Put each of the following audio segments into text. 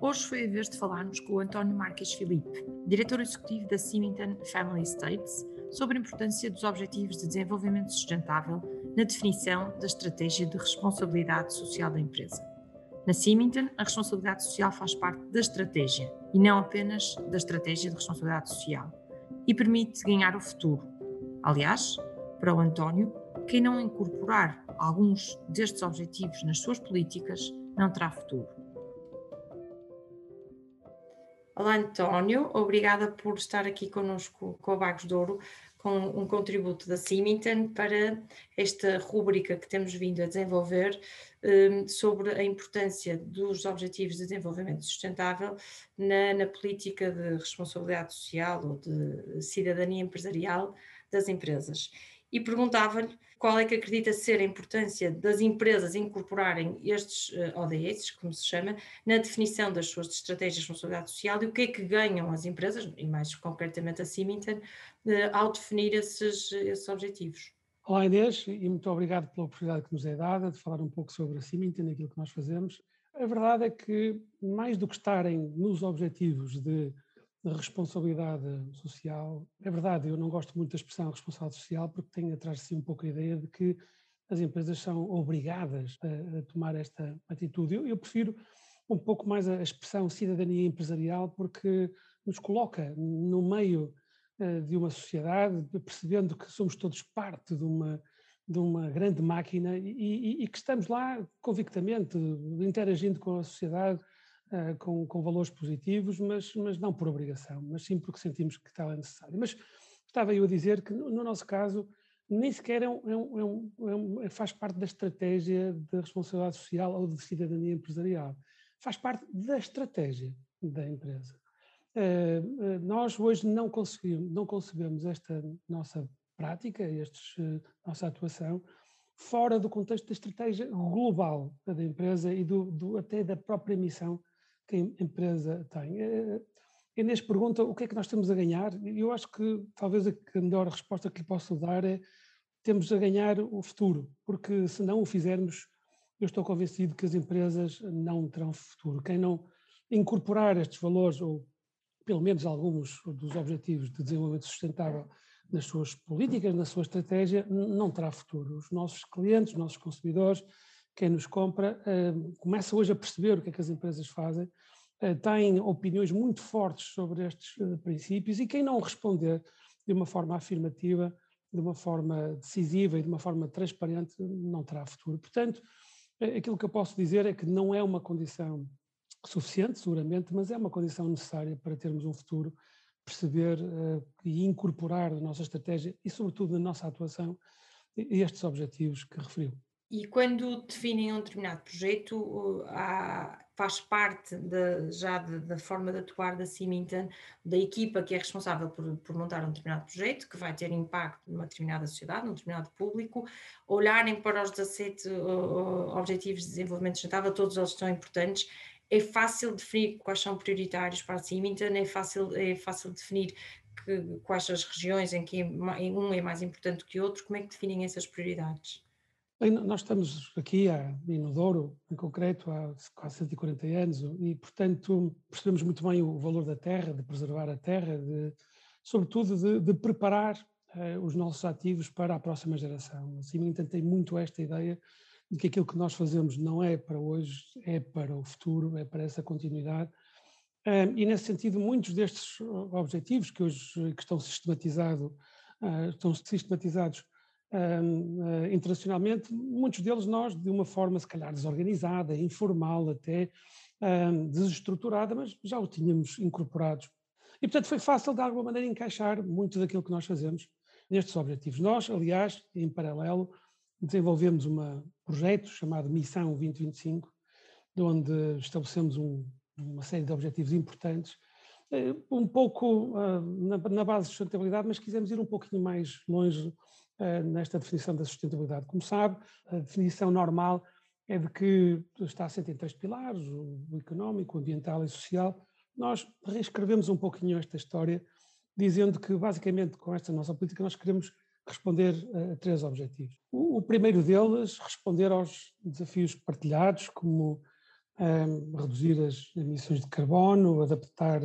Hoje foi a vez de falarmos com o António Marques Filipe, diretor executivo da Symington Family Estates, sobre a importância dos Objetivos de Desenvolvimento Sustentável na definição da estratégia de responsabilidade social da empresa. Na Symington, a responsabilidade social faz parte da estratégia e não apenas da estratégia de responsabilidade social e permite ganhar o futuro. Aliás, para o António, quem não incorporar alguns destes objetivos nas suas políticas não terá futuro. Olá, António, obrigada por estar aqui conosco com a Bagos de Ouro, com um contributo da Symington para esta rúbrica que temos vindo a desenvolver um, sobre a importância dos Objetivos de Desenvolvimento Sustentável na, na política de responsabilidade social ou de cidadania empresarial das empresas e perguntava-lhe qual é que acredita ser a importância das empresas incorporarem estes eh, ODS, como se chama, na definição das suas estratégias de responsabilidade social e o que é que ganham as empresas, e mais concretamente a Symington, uh, ao definir esses, esses objetivos. Olá Inês, e muito obrigado pela oportunidade que nos é dada de falar um pouco sobre a Symington e aquilo que nós fazemos. A verdade é que, mais do que estarem nos objetivos de da responsabilidade social. É verdade, eu não gosto muito da expressão responsabilidade social porque tem atrás de si um pouco a ideia de que as empresas são obrigadas a, a tomar esta atitude. Eu, eu, prefiro um pouco mais a expressão cidadania empresarial porque nos coloca no meio uh, de uma sociedade, percebendo que somos todos parte de uma, de uma grande máquina e, e, e que estamos lá convictamente, interagindo com a sociedade, uh, com, com, valores positivos, mas, mas não por obrigação, mas sim porque sentimos que tal é necessário. Mas estava eu a dizer que no, no nosso caso nem sequer é um, é um, é um, é faz parte da estratégia de responsabilidade social ou de cidadania empresarial. Faz parte da estratégia da empresa. Uh, nós hoje não conseguimos, não concebemos esta nossa prática, estes, uh, nossa atuação, fora do contexto da estratégia global da empresa e do, do, até da própria missão que a empresa tem. Eh, a Inês pergunta o que é que nós temos a ganhar. Eu acho que talvez a melhor resposta que lhe posso dar é temos a ganhar o futuro, porque se não o fizermos, eu estou convencido que as empresas não terão futuro. Quem não incorporar estes valores, ou pelo menos alguns dos objetivos de desenvolvimento sustentável nas suas políticas, na sua estratégia, não terá futuro. Os nossos clientes, os nossos consumidores, quem nos compra uh, começa hoje a perceber o que é que as empresas fazem, uh, tem opiniões muito fortes sobre estes uh, princípios e quem não responder de uma forma afirmativa, de uma forma decisiva e de uma forma transparente não terá futuro. Portanto, aquilo que eu posso dizer é que não é uma condição suficiente, seguramente, mas é uma condição necessária para termos um futuro, perceber e incorporar na nossa estratégia e, sobretudo, na nossa atuação estes objetivos que referiu. E quando definem um determinado projeto, há, faz parte de, já de, da forma de atuar da Symington, da equipa que é responsável por, por, montar um determinado projeto, que vai ter impacto numa determinada sociedade, num determinado público, olharem para os 17 uh, Objetivos de Desenvolvimento Sustentável, todos eles são importantes, é fácil definir quais são prioritários para a Symington, é fácil, é fácil definir que, quais as regiões em que um é mais importante que outro, como é que definem essas prioridades? Bem, nós estamos aqui há, no Douro, em concreto, há quase 140 anos e, portanto, percebemos muito bem o valor da terra, de preservar a terra, de, sobretudo de, de preparar uh, os nossos ativos para a próxima geração. Assim, tentei muito esta ideia de que aquilo que nós fazemos não é para hoje, é para o futuro, é para essa continuidade. E, nesse sentido, muitos destes objetivos que hoje que estão, sistematizado, uh, estão sistematizados uh, internacionalmente, muitos deles nós, de uma forma se calhar desorganizada, informal até, desestruturada, mas já o tínhamos incorporados. E portanto foi fácil de alguma maneira encaixar muito daquilo que nós fazemos nestes objetivos. Nós, aliás, em paralelo, desenvolvemos um projeto chamado Missão 2025, onde estabelecemos um, uma série de objetivos importantes, eh, um pouco uh, na, na, base de sustentabilidade, mas quisemos ir um pouquinho mais longe nesta definição da sustentabilidade. Como sabe, a definição normal é de que está assente em três pilares, o, económico, o ambiental e o social. Nós reescrevemos um pouquinho esta história, dizendo que basicamente com esta nossa política nós queremos responder a três objetivos. O, primeiro deles, responder aos desafios partilhados, como um, reduzir as emissões de carbono, adaptar,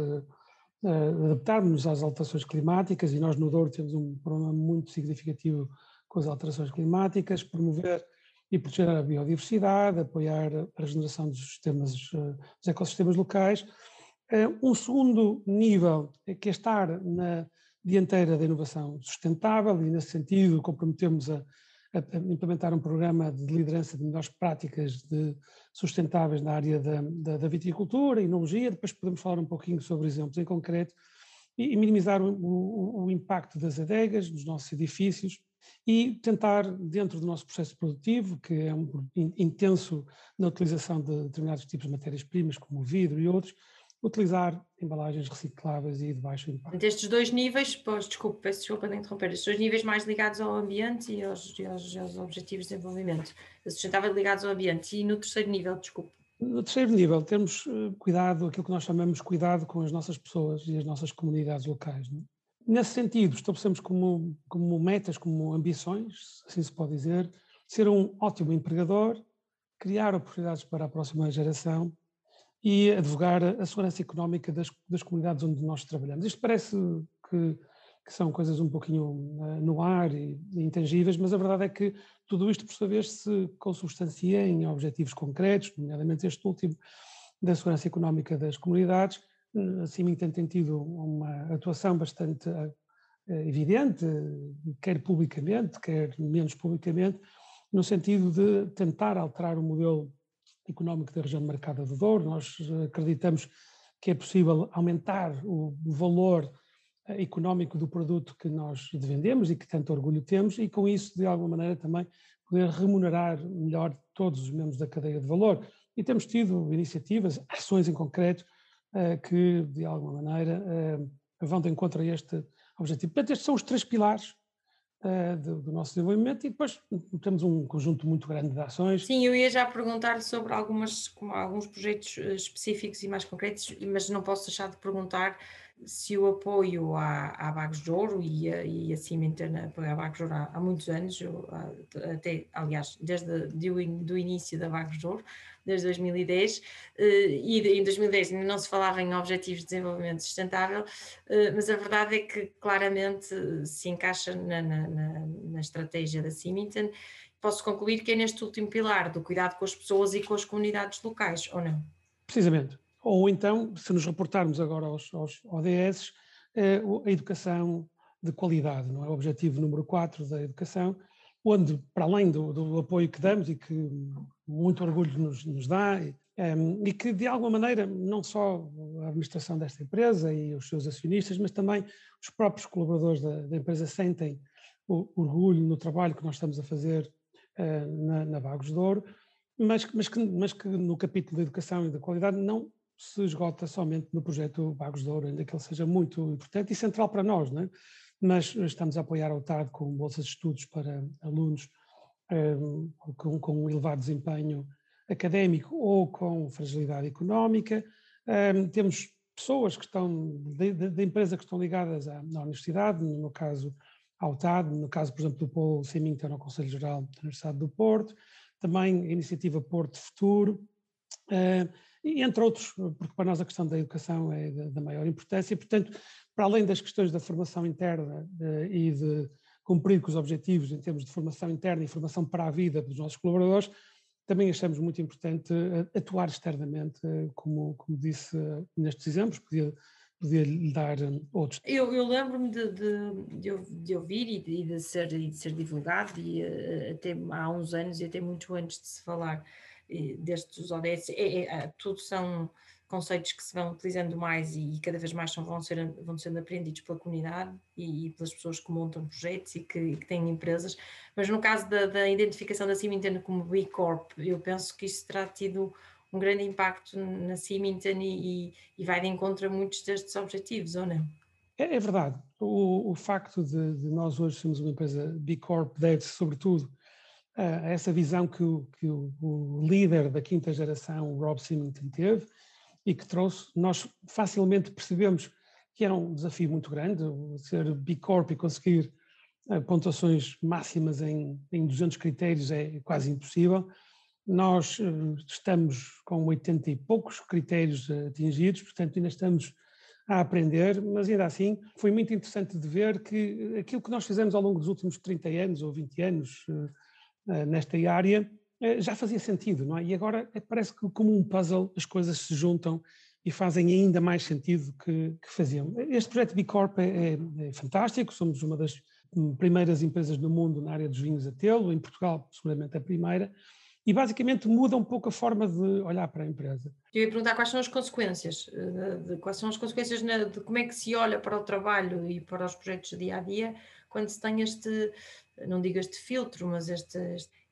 uh, adaptarmos às alterações climáticas, e nós no Douro temos um problema muito significativo com as alterações climáticas, promover e proteger a biodiversidade, apoiar a regeneração dos, sistemas, dos ecossistemas locais. Um segundo nível, que é estar na dianteira da inovação sustentável, e nesse sentido comprometemos a a, implementar um programa de liderança de melhores práticas de sustentáveis na área da, da, da viticultura, enologia, depois podemos falar um pouquinho sobre exemplos em concreto, e, e minimizar o, o, o, impacto das adegas nos nossos edifícios e tentar, dentro do nosso processo produtivo, que é um, intenso na utilização de determinados tipos de matérias-primas, como o vidro e outros, utilizar embalagens recicláveis e de baixo impacto. Destes dois níveis, pois, desculpe, peço desculpa de interromper, estes dois níveis mais ligados ao ambiente e aos, e aos, aos objetivos de desenvolvimento, sustentável ligados ao ambiente, e no terceiro nível, desculpe. No terceiro nível, temos eh, cuidado, aquilo que nós chamamos cuidado com as nossas pessoas e as nossas comunidades locais. Não? É? Nesse sentido, estabelecemos como, como metas, como ambições, assim se pode dizer, ser um ótimo empregador, criar oportunidades para a próxima geração e advogar a segurança económica das, das comunidades onde nós trabalhamos. Isto parece que, que são coisas um pouquinho uh, no ar e, intangíveis, mas a verdade é que tudo isto, por sua vez, se consubstancia em objetivos concretos, nomeadamente este último, da segurança económica das comunidades. A CIMINTEN tem tido uma atuação bastante uh, evidente, quer publicamente, quer menos publicamente, no sentido de tentar alterar o modelo económico da região de mercado do Douro. Nós eh, acreditamos que é possível aumentar o valor eh, económico do produto que nós vendemos e que tanto orgulho temos e com isso, de alguma maneira, também poder remunerar melhor todos os membros da cadeia de valor. E temos tido iniciativas, ações em concreto, eh, que, de alguma maneira, vão de encontro a este objetivo. Portanto, estes são os três pilares uh, do, do, nosso desenvolvimento e depois temos um conjunto muito grande de ações. Sim, eu ia já perguntar sobre algumas, alguns projetos eh, específicos e mais concretos, mas não posso deixar de perguntar se o apoio à, à Bagos de Ouro e a, e a Cimentana apoia a Bagos de Ouro há, há muitos anos, eu, até, aliás, desde o do início da Bagos de Ouro, desde 2010, eh, e em 2010 ainda não se falava em Objetivos de Desenvolvimento Sustentável, eh, mas a verdade é que claramente se encaixa na, na, na, estratégia da Ciminton. Posso concluir que é neste último pilar do cuidado com as pessoas e com as comunidades locais, ou não? Precisamente. Ou então, se nos reportarmos agora aos, aos ODS, eh, a educação de qualidade, não é? O objetivo número 4 da educação, onde, para além do, do, apoio que damos e que muito orgulho nos, nos dá, e, um, e, que de alguma maneira não só a administração desta empresa e os seus acionistas, mas também os próprios colaboradores da, da empresa sentem o, orgulho no trabalho que nós estamos a fazer uh, na, na Vagos de Ouro, mas, mas, que, mas que no capítulo da educação e da qualidade não se esgota somente no projeto Vagos de Ouro, ainda que ele seja muito importante e central para nós, não é? mas estamos a apoiar a UTAD com bolsas de estudos para alunos com, com um elevado desempenho académico ou com fragilidade económica. Temos pessoas que estão, da empresa que estão ligadas à, à, universidade, no caso à UTAD, no caso, por exemplo, do Paulo Semington ao Conselho Geral da Universidade do Porto, também a iniciativa Porto Futuro, e entre outros, porque para nós a questão da educação é da maior importância, e portanto para além das questões da formação interna uh, e de cumprir com os objetivos em termos de formação interna e formação para a vida dos nossos colaboradores, também achamos muito importante uh, atuar externamente, uh, como, como disse nestes exemplos, podia, podia lhe dar outros. Eu, eu lembro-me de, de, de, de, ouvir e de, de, ser, de ser divulgado, e até há uns anos e até muito antes de se falar destes ODS, é, é, tudo são conceitos que se vão utilizando mais e, cada vez mais são, vão, ser, vão sendo aprendidos pela comunidade e, e pelas pessoas que montam projetos e que, e que têm empresas, mas no caso da, da identificação da Ciminten como B Corp, eu penso que isso terá tido um grande impacto na Ciminten e, e, vai de encontro a muitos destes objetivos, ou não? É, é verdade. O, o facto de, de, nós hoje sermos uma empresa B Corp deve-se, sobretudo, a essa visão que, o, que o, líder da quinta geração, o Rob Symington, teve, e que trouxe, nós facilmente percebemos que era um desafio muito grande, ser B Corp e conseguir uh, pontuações máximas em, em 200 critérios é quase impossível, nós estamos com 80 e poucos critérios atingidos, portanto ainda estamos a aprender, mas ainda assim foi muito interessante de ver que aquilo que nós fizemos ao longo dos últimos 30 anos ou 20 anos nesta área já fazia sentido, não é? E agora parece que como um puzzle as coisas se juntam e fazem ainda mais sentido que, que faziam. Este projeto B Corp é, é, é, fantástico, somos uma das primeiras empresas no mundo na área dos vinhos a tê-lo, em Portugal seguramente a primeira, e basicamente muda um pouco a forma de olhar para a empresa. Eu ia perguntar quais são as consequências, eh, de, de, quais são as consequências na, de como é que se olha para o trabalho e para os projetos dia a dia quando se tem este, não digo este filtro, mas este,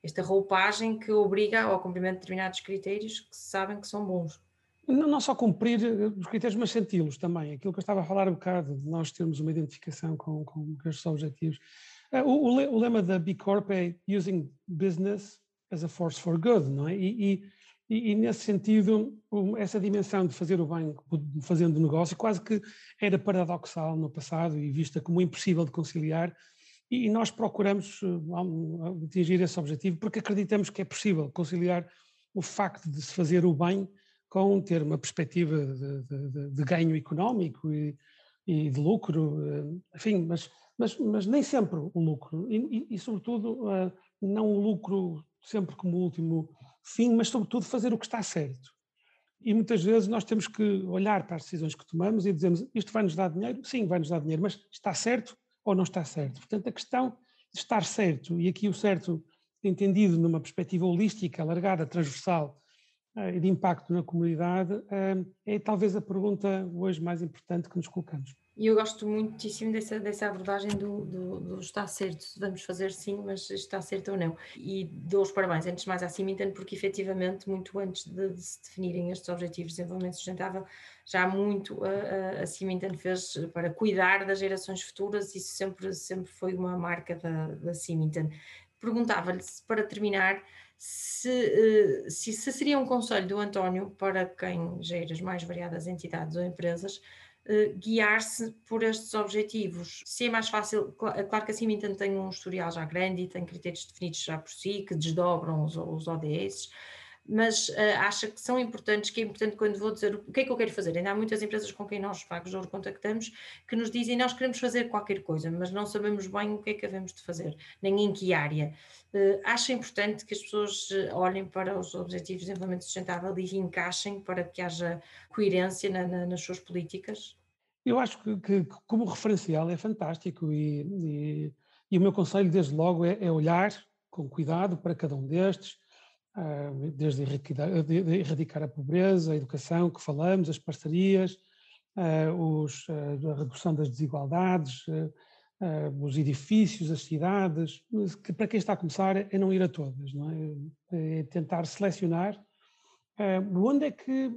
esta roupagem que obriga ao cumprimento de determinados critérios que se sabem que são bons não só cumprir eh, os critérios, mas senti-los também. Aquilo que eu estava a falar um bocado, de nós termos uma identificação com, com estes objetivos. Eh, o, o, lema da B Corp é Using Business as a Force for Good, não é? E, e, e nesse sentido, essa dimensão de fazer o bem fazendo negócio quase que era paradoxal no passado e vista como impossível de conciliar. E nós procuramos eh, atingir esse objetivo porque acreditamos que é possível conciliar o facto de se fazer o bem com ter uma perspectiva de, de, de ganho económico e, e, de lucro, eh, enfim, mas, mas, mas nem sempre o lucro, e, e, e, sobretudo eh, não o lucro sempre como último fim, mas sobretudo fazer o que está certo. E muitas vezes nós temos que olhar para as decisões que tomamos e dizemos isto vai nos dar dinheiro? Sim, vai nos dar dinheiro, mas está certo ou não está certo? Portanto, a questão de estar certo, e aqui o certo entendido numa perspectiva holística, alargada, transversal, eh, e de impacto na comunidade eh, é talvez a pergunta hoje mais importante que nos colocamos. E eu gosto muitíssimo dessa, dessa abordagem do, do, do, está certo, vamos fazer sim, mas está certo ou não. E dou os parabéns, antes de mais à Ciminten, porque efetivamente, muito antes de, de, se definirem estes objetivos de desenvolvimento sustentável, já muito a, a fez para cuidar das gerações futuras, isso sempre, sempre foi uma marca da, da. Perguntava-lhe, para terminar, se, eh, se, se, seria um conselho do António para quem gera as mais variadas entidades ou empresas eh, guiar-se por estes objetivos. Se é mais fácil, claro que a Cimintan tem um historial já grande e tem critérios definidos já por si, que desdobram os, os ODS, mas uh, acha que são importantes, que é importante quando vou dizer o que é que eu quero fazer. Ainda há muitas empresas com quem nós, Pagos de Ouro, contactamos que nos dizem nós queremos fazer qualquer coisa, mas não sabemos bem o que é que devemos de fazer, nem em que área. Uh, acha importante que as pessoas eh, olhem para os Objetivos de Desenvolvimento Sustentável e encaixem para que haja coerência na, na, nas suas políticas? Eu acho que, que, como referencial é fantástico e, e, e o meu conselho desde logo é, é olhar com cuidado para cada um destes, desde erradicar a pobreza, a educação que falamos, as parcerias, ah, os, ah, a redução das desigualdades, os edifícios, as cidades, que para quem está a começar é não ir a todas, não é? é tentar selecionar onde é que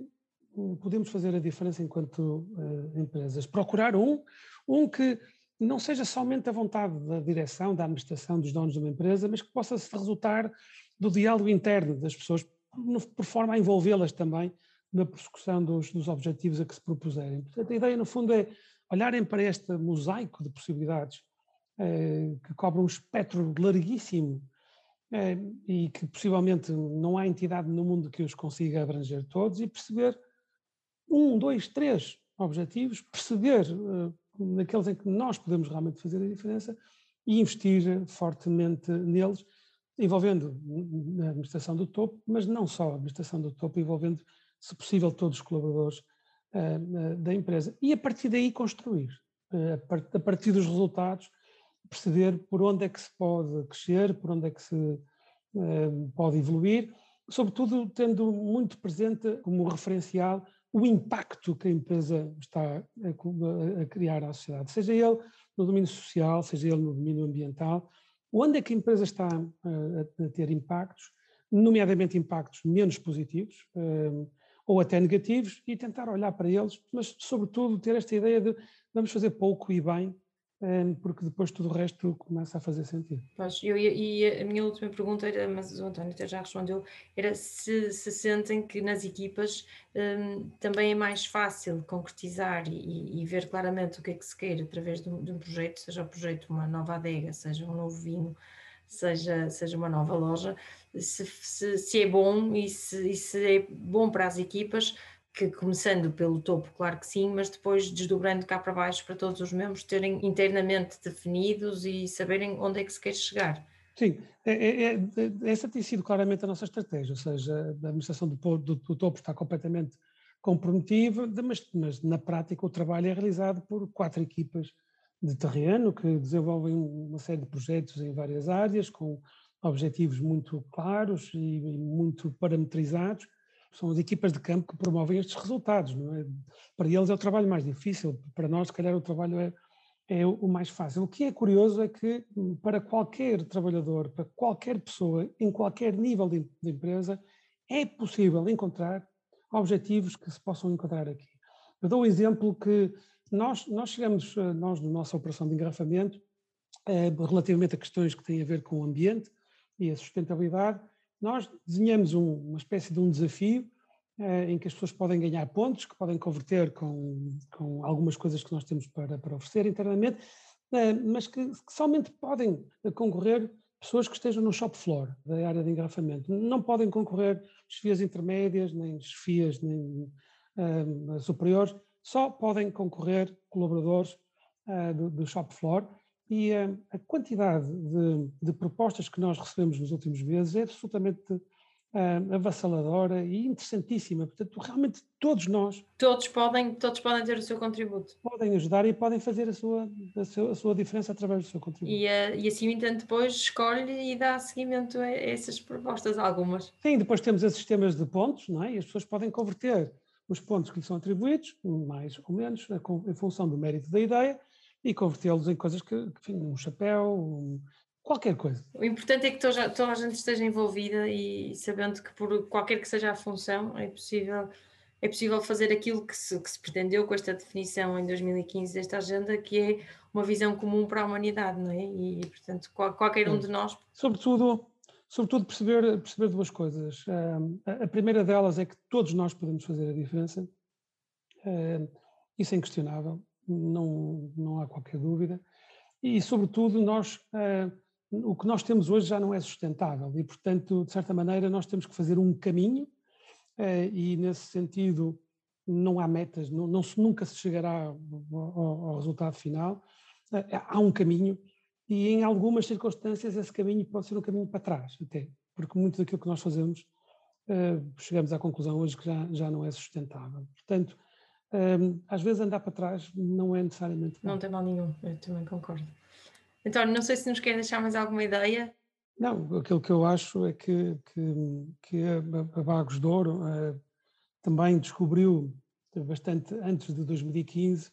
podemos fazer a diferença enquanto empresas. Procurar um, um que não seja somente a vontade da direção, da administração, dos donos de uma empresa, mas que possa resultar do diálogo interno das pessoas, por forma a envolvê-las também na persecução dos, dos, objetivos a que se propuserem. Portanto, a ideia, no fundo, é olharem para este mosaico de possibilidades eh, que cobre um espectro larguíssimo eh, e que possivelmente não há entidade no mundo que os consiga abranger todos e perceber um, dois, três objetivos, perceber eh, naqueles em que nós podemos realmente fazer a diferença e investir fortemente neles envolvendo a administração do topo, mas não só a administração do topo, envolvendo, se possível, todos os colaboradores uh, da empresa. E a partir daí construir, uh, a partir dos resultados, perceber por onde é que se pode crescer, por onde é que se uh, pode evoluir, sobretudo tendo muito presente como referencial o impacto que a empresa está a, a criar à sociedade, seja ele no domínio social, seja ele no domínio ambiental, Onde é que a empresa está uh, a ter impactos, nomeadamente impactos menos positivos uh, ou até negativos, e tentar olhar para eles, mas sobretudo ter esta ideia de vamos fazer pouco e bem porque depois tudo o resto começa a fazer sentido. Pois, eu, e a minha última pergunta era, mas o António até já respondeu, era se, se sentem que nas equipas um, também é mais fácil concretizar e, e, ver claramente o que é que se quer através de um, de um, projeto, seja o projeto uma nova adega, seja um novo vinho, seja, seja uma nova loja, se, se, se é bom e se, e se é bom para as equipas, que começando pelo topo, claro que sim, mas depois desdobrando cá para baixo para todos os membros terem internamente definidos e saberem onde é que se quer chegar. Sim, é, é, é, essa tem sido claramente a nossa estratégia, ou seja, a administração do, do, do topo está completamente comprometida, mas, mas, na prática o trabalho é realizado por quatro equipas de terreno que desenvolvem uma série de projetos em várias áreas, com objetivos muito claros e muito parametrizados, são as equipas de campo que promovem estes resultados. É? Para eles é o trabalho mais difícil, para nós, se calhar, o trabalho é, é o mais fácil. O que é curioso é que, hum, para qualquer trabalhador, para qualquer pessoa, em qualquer nível de, de empresa, é possível encontrar objetivos que se possam encontrar aqui. Eu dou um exemplo que nós, nós chegamos, eh, nós na nossa operação de engarrafamento, eh, relativamente a questões que têm a ver com o ambiente e a sustentabilidade, nós desenhamos um, uma espécie de um desafio eh, em que as pessoas podem ganhar pontos, que podem converter com, com algumas coisas que nós temos para, para oferecer internamente, eh, mas que, que, somente podem concorrer pessoas que estejam no shop floor da área de engarrafamento. Não podem concorrer chefias intermédias, nem chefias nem uh, superiores, só podem concorrer colaboradores do, do shop floor e a, a quantidade de, de, propostas que nós recebemos nos últimos meses é absolutamente uh, avassaladora e interessantíssima. Portanto, realmente todos nós. Todos podem, todos podem ter o seu contributo. Podem ajudar e podem fazer a sua, a sua, a sua diferença através do seu contributo. E, uh, e assim, então, depois escolhe e dá seguimento a essas propostas, algumas. Sim, depois temos esses sistemas de pontos, não é? E as pessoas podem converter os pontos que lhes são atribuídos, mais ou menos, em função do mérito da ideia, e convertê-los em coisas que, enfim, um chapéu, um, qualquer coisa. O importante é que toda, toda, a gente esteja envolvida e sabendo que por qualquer que seja a função é possível é possível fazer aquilo que se, que se pretendeu com esta definição em 2015 desta agenda, que é uma visão comum para a humanidade, não é? E, portanto, qual, qualquer um de nós. Sobretudo, sobretudo perceber, perceber duas coisas. a primeira delas é que todos nós podemos fazer a diferença, isso é inquestionável não, não há qualquer dúvida. E, sobretudo, nós, uh, o que nós temos hoje já não é sustentável e, portanto, de certa maneira, nós temos que fazer um caminho uh, e, nesse sentido, não há metas, não, não se, nunca se chegará ao, ao resultado final. Uh, há um caminho e, em algumas circunstâncias, esse caminho pode ser um caminho para trás, até, porque muito daquilo que nós fazemos chegamos à conclusão hoje que já, já não é sustentável. Portanto, um, às vezes andar para trás não é necessariamente Não tem mal nenhum, eu também concordo. Então, não sei se nos quer deixar mais alguma ideia. Não, aquilo que eu acho é que, que, que a, a Bagos de Ouro uh, também descobriu bastante antes de 2015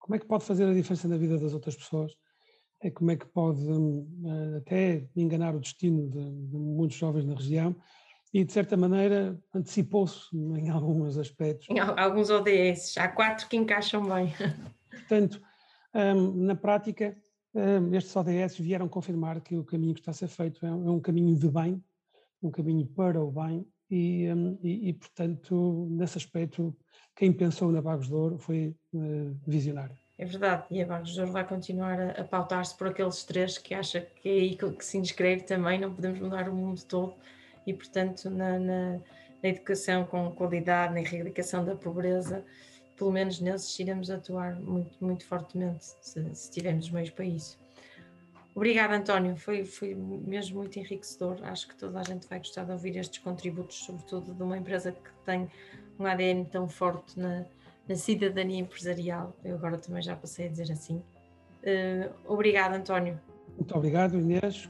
como é que pode fazer a diferença na vida das outras pessoas, é como é que pode um, até enganar o destino de, de muitos jovens na região e, de certa maneira, antecipou-se em alguns aspectos. Em alguns ODS, há quatro que encaixam bem. Portanto, um, na prática, um, estes ODS vieram confirmar que o caminho que está a ser feito é, é um caminho de bem, um caminho para o bem, e, um, e, e, portanto, nesse aspecto, quem pensou na Bagos de Ouro foi visionário. É verdade, e a Bagos de Ouro vai continuar a, a pautar-se por aqueles três que acha que é aí que, que se inscreve também, não podemos mudar o mundo todo e, portanto, na, na, na educação com qualidade, na erradicação da pobreza, pelo menos nesses iremos atuar muito, muito fortemente, se, se tivermos meios para isso. Obrigada, António, foi, foi mesmo muito enriquecedor. Acho que toda a gente vai gostar de ouvir estes contributos, sobretudo de uma empresa que tem um ADN tão forte na, na cidadania empresarial. Eu agora também já passei a dizer assim. Uh, obrigada, António. Muito obrigado, Inês.